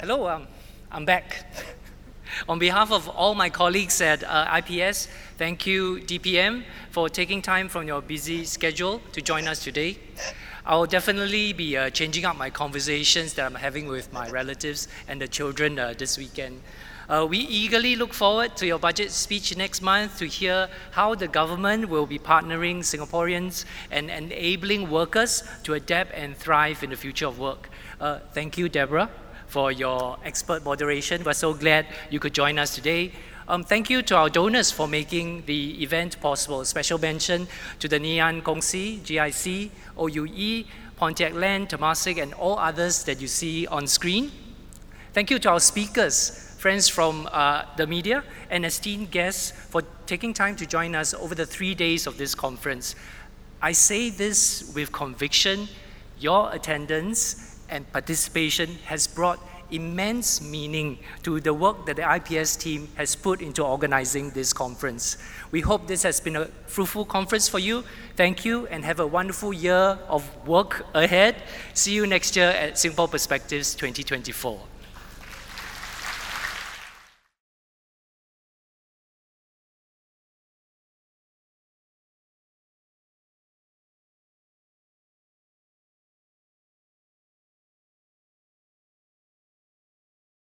Hello, um, I'm back. On behalf of all my colleagues at uh, IPS, thank you, DPM, for taking time from your busy schedule to join us today. I'll definitely be uh, changing up my conversations that I'm having with my relatives and the children uh, this weekend. Uh, we eagerly look forward to your budget speech next month to hear how the government will be partnering Singaporeans and enabling workers to adapt and thrive in the future of work. Uh, thank you, Deborah for your expert moderation. We're so glad you could join us today. Um, thank you to our donors for making the event possible. Special mention to the Ngee Ann Kongsi, GIC, OUE, Pontiac Land, Temasek, and all others that you see on screen. Thank you to our speakers, friends from uh, the media, and esteemed guests for taking time to join us over the three days of this conference. I say this with conviction. Your attendance and participation has brought immense meaning to the work that the IPS team has put into organizing this conference. We hope this has been a fruitful conference for you. Thank you and have a wonderful year of work ahead. See you next year at Singapore Perspectives 2024.